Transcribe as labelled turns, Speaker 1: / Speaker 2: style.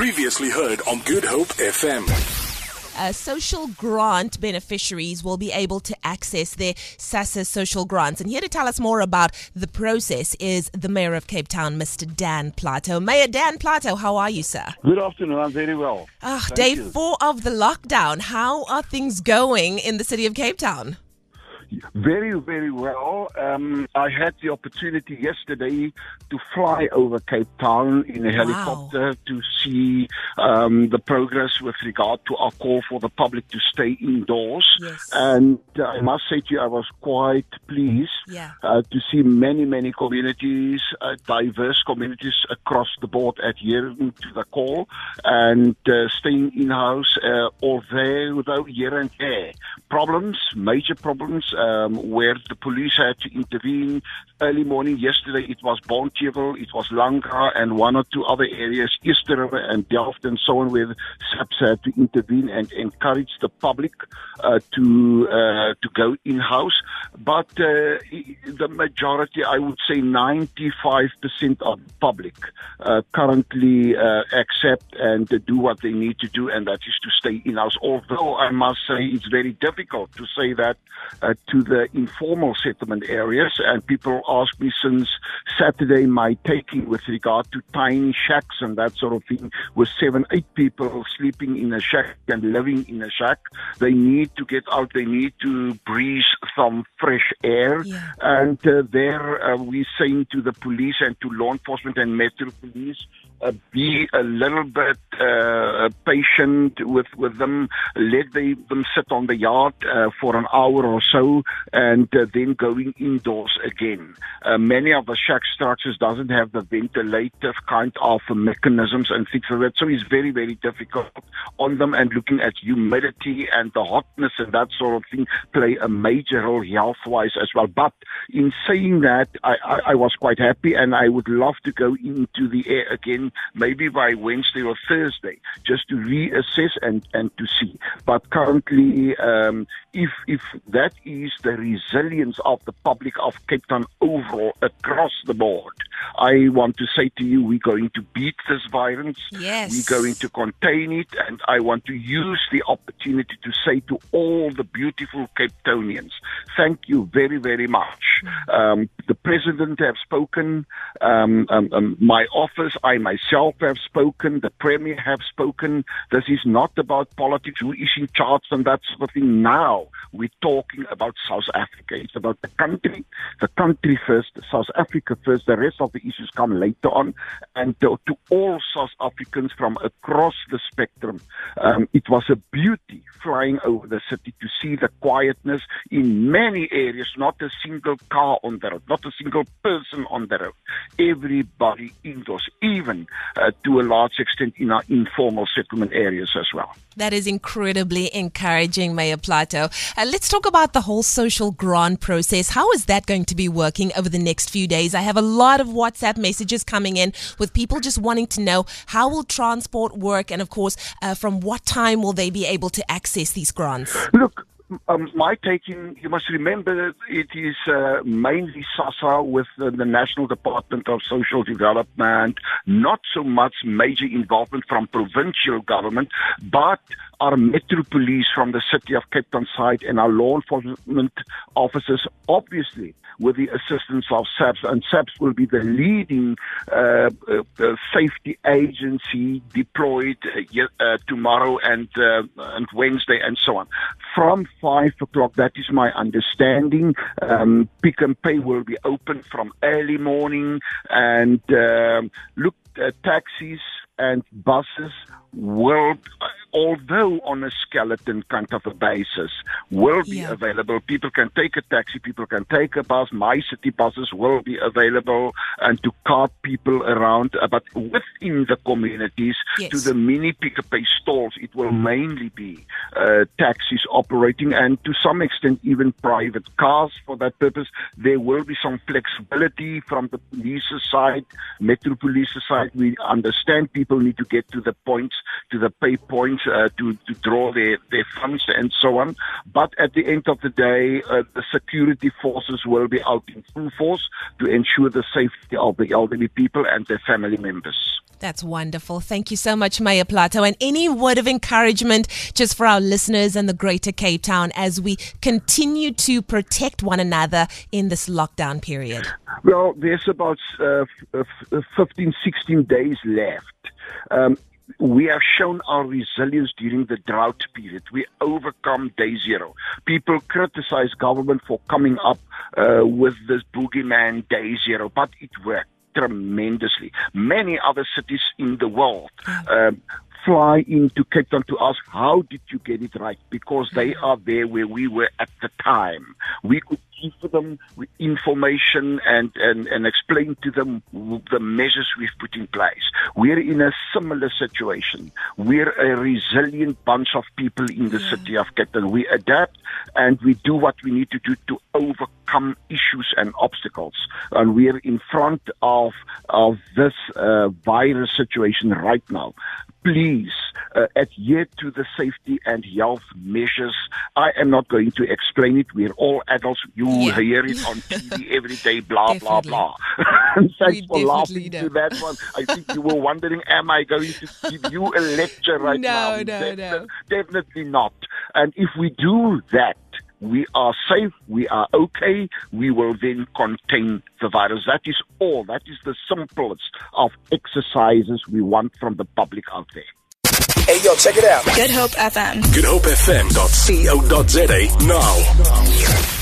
Speaker 1: Previously heard on Good Hope FM.
Speaker 2: Uh, social grant beneficiaries will be able to access their SASSA social grants. And here to tell us more about the process is the Mayor of Cape Town, Mr. Dan Plato. Mayor Dan Plato, how are you, sir?
Speaker 3: Good afternoon. I'm very well.
Speaker 2: Ah, day
Speaker 3: you.
Speaker 2: four of the lockdown. How are things going in the city of Cape Town?
Speaker 3: Very, very well. Um, I had the opportunity yesterday to fly over Cape Town in a
Speaker 2: Wow.
Speaker 3: helicopter to see um, the progress with regard to our call for the public to stay indoors.
Speaker 2: Yes.
Speaker 3: And uh, I must say to you, I was quite pleased
Speaker 2: Yeah.
Speaker 3: uh, to see many, many communities, uh, diverse communities across the board adhering to the call and uh, staying in house, uh, although though here and there problems, major problems, um, where the police had to intervene. Early morning yesterday, it was Bonteheuwel, it was Langa, and one or two other areas, Easter and Delft and so on, where SAPS had to intervene and encourage the public uh, to uh, to go in house. But uh, the majority, I would say 95% of the public uh, currently uh, accept and do what they need to do, and that is to stay in house. Although I must say it's very difficult to say that uh, to the informal settlement areas, and people ask me since Saturday my taking with regard to tiny shacks and that sort of thing, with seven, eight people sleeping in a shack and living in a shack. They need to get out. They need to breathe some fresh air.
Speaker 2: Yeah.
Speaker 3: And uh, there uh, we're saying to the police and to law enforcement and metro police, uh, be a little bit uh, patient with, with them. Let they, them sit on the yard uh, for an hour or so and uh, then going indoors again. Uh, many of the shack structures doesn't have the ventilative kind of mechanisms and things like that. So it's very, very difficult on them and looking at humidity and the hotness and that sort of thing play a major role health-wise as well. But in saying that, I, I, I was quite happy and I would love to go into the air again, maybe by Wednesday or Thursday, just to reassess and, and to see. But currently, um, if, if that is the resilience of the public of Cape Town overall across the board, I want to say to you, we're going to beat this virus.
Speaker 2: Yes.
Speaker 3: We're going to contain it, and I want to use the opportunity to say to all the beautiful Cape Townians, thank you very, very much. Um, the president have spoken, um, um, um, my office, I myself have spoken, the premier have spoken. This is not about politics, who is in charge and that sort of thing. Now we're talking about South Africa. It's about the country, the country first, South Africa first. The rest of the issues come later on. And to, to all South Africans from across the spectrum, um, it was a beauty flying over the city to see the quietness in many areas, not a single car on the road, not a single person on the road. Everybody indoors, even uh, to a large extent in our informal settlement areas as well.
Speaker 2: That is incredibly encouraging, Mayor Plato. Uh, let's talk about the whole social grant process. How is that going to be working over the next few days? I have a lot of WhatsApp messages coming in with people just wanting to know how will transport work, and of course, uh, from what time will they be able to access these grants?
Speaker 3: Look, um, my taking, you must remember it is uh, mainly SASSA with the National Department of Social Development, not so much major involvement from provincial government, but our metro police from the city of Cape Town side and our law enforcement officers, obviously with the assistance of SAPS, and SAPS will be the leading uh, uh, uh, safety agency deployed uh, uh, tomorrow and uh, and Wednesday and so on. From five o'clock, that is my understanding. Um, Pick n Pay will be open from early morning, and um, look, taxis and buses will, although on a skeleton kind of a basis, will be
Speaker 2: Yeah.
Speaker 3: available. People can take a taxi, people can take a bus. My city buses will be available and to cart people around. Uh, But within the communities,
Speaker 2: Yes.
Speaker 3: to the mini pick and pay stalls, it will mainly be uh, taxis operating and to some extent even private cars for that purpose. There will be some flexibility from the police side, Metro Police side. We understand people need to get to the points, to the pay points uh, to, to draw their, their funds and so on. But at the end of the day, uh, the security forces will be out in full force to ensure the safety of the elderly people and their family members.
Speaker 2: That's wonderful. Thank you so much, Mayor Plato. And any word of encouragement just for our listeners and the greater Cape Town as we continue to protect one another in this lockdown period?
Speaker 3: Well, there's about uh, f- 15, 16 days left. Um, we have shown our resilience during the drought period. We overcome day zero. People criticize government for coming up uh, with this boogeyman day zero, but it worked tremendously. Many other cities in the world um, fly into Cape Town to ask, how did you get it right? Because they are there where we were at the time. We could give them information and, and, and explain to them the measures we've put in place. We're in a similar situation. We're a resilient bunch of people in the yeah. city of Cape Town. We adapt and we do what we need to do to overcome issues and obstacles. And we're in front of, of this uh, virus situation right now please uh, adhere to the safety and health measures. I am not going to explain it. We're all adults. You yeah. hear it on TV every day, blah, blah, blah. Thanks we for laughing to that one. I think you were wondering, am I going to give you a lecture right
Speaker 2: no,
Speaker 3: now?
Speaker 2: No, no, no.
Speaker 3: Definitely not. And if we do that, we are safe, we are okay, we will then contain the virus. That is all. That is the simplest of exercises we want from the public out there.
Speaker 4: Hey, yo, check it out.
Speaker 1: Good Hope FM. Good Hope GoodHopeFM.co.za now.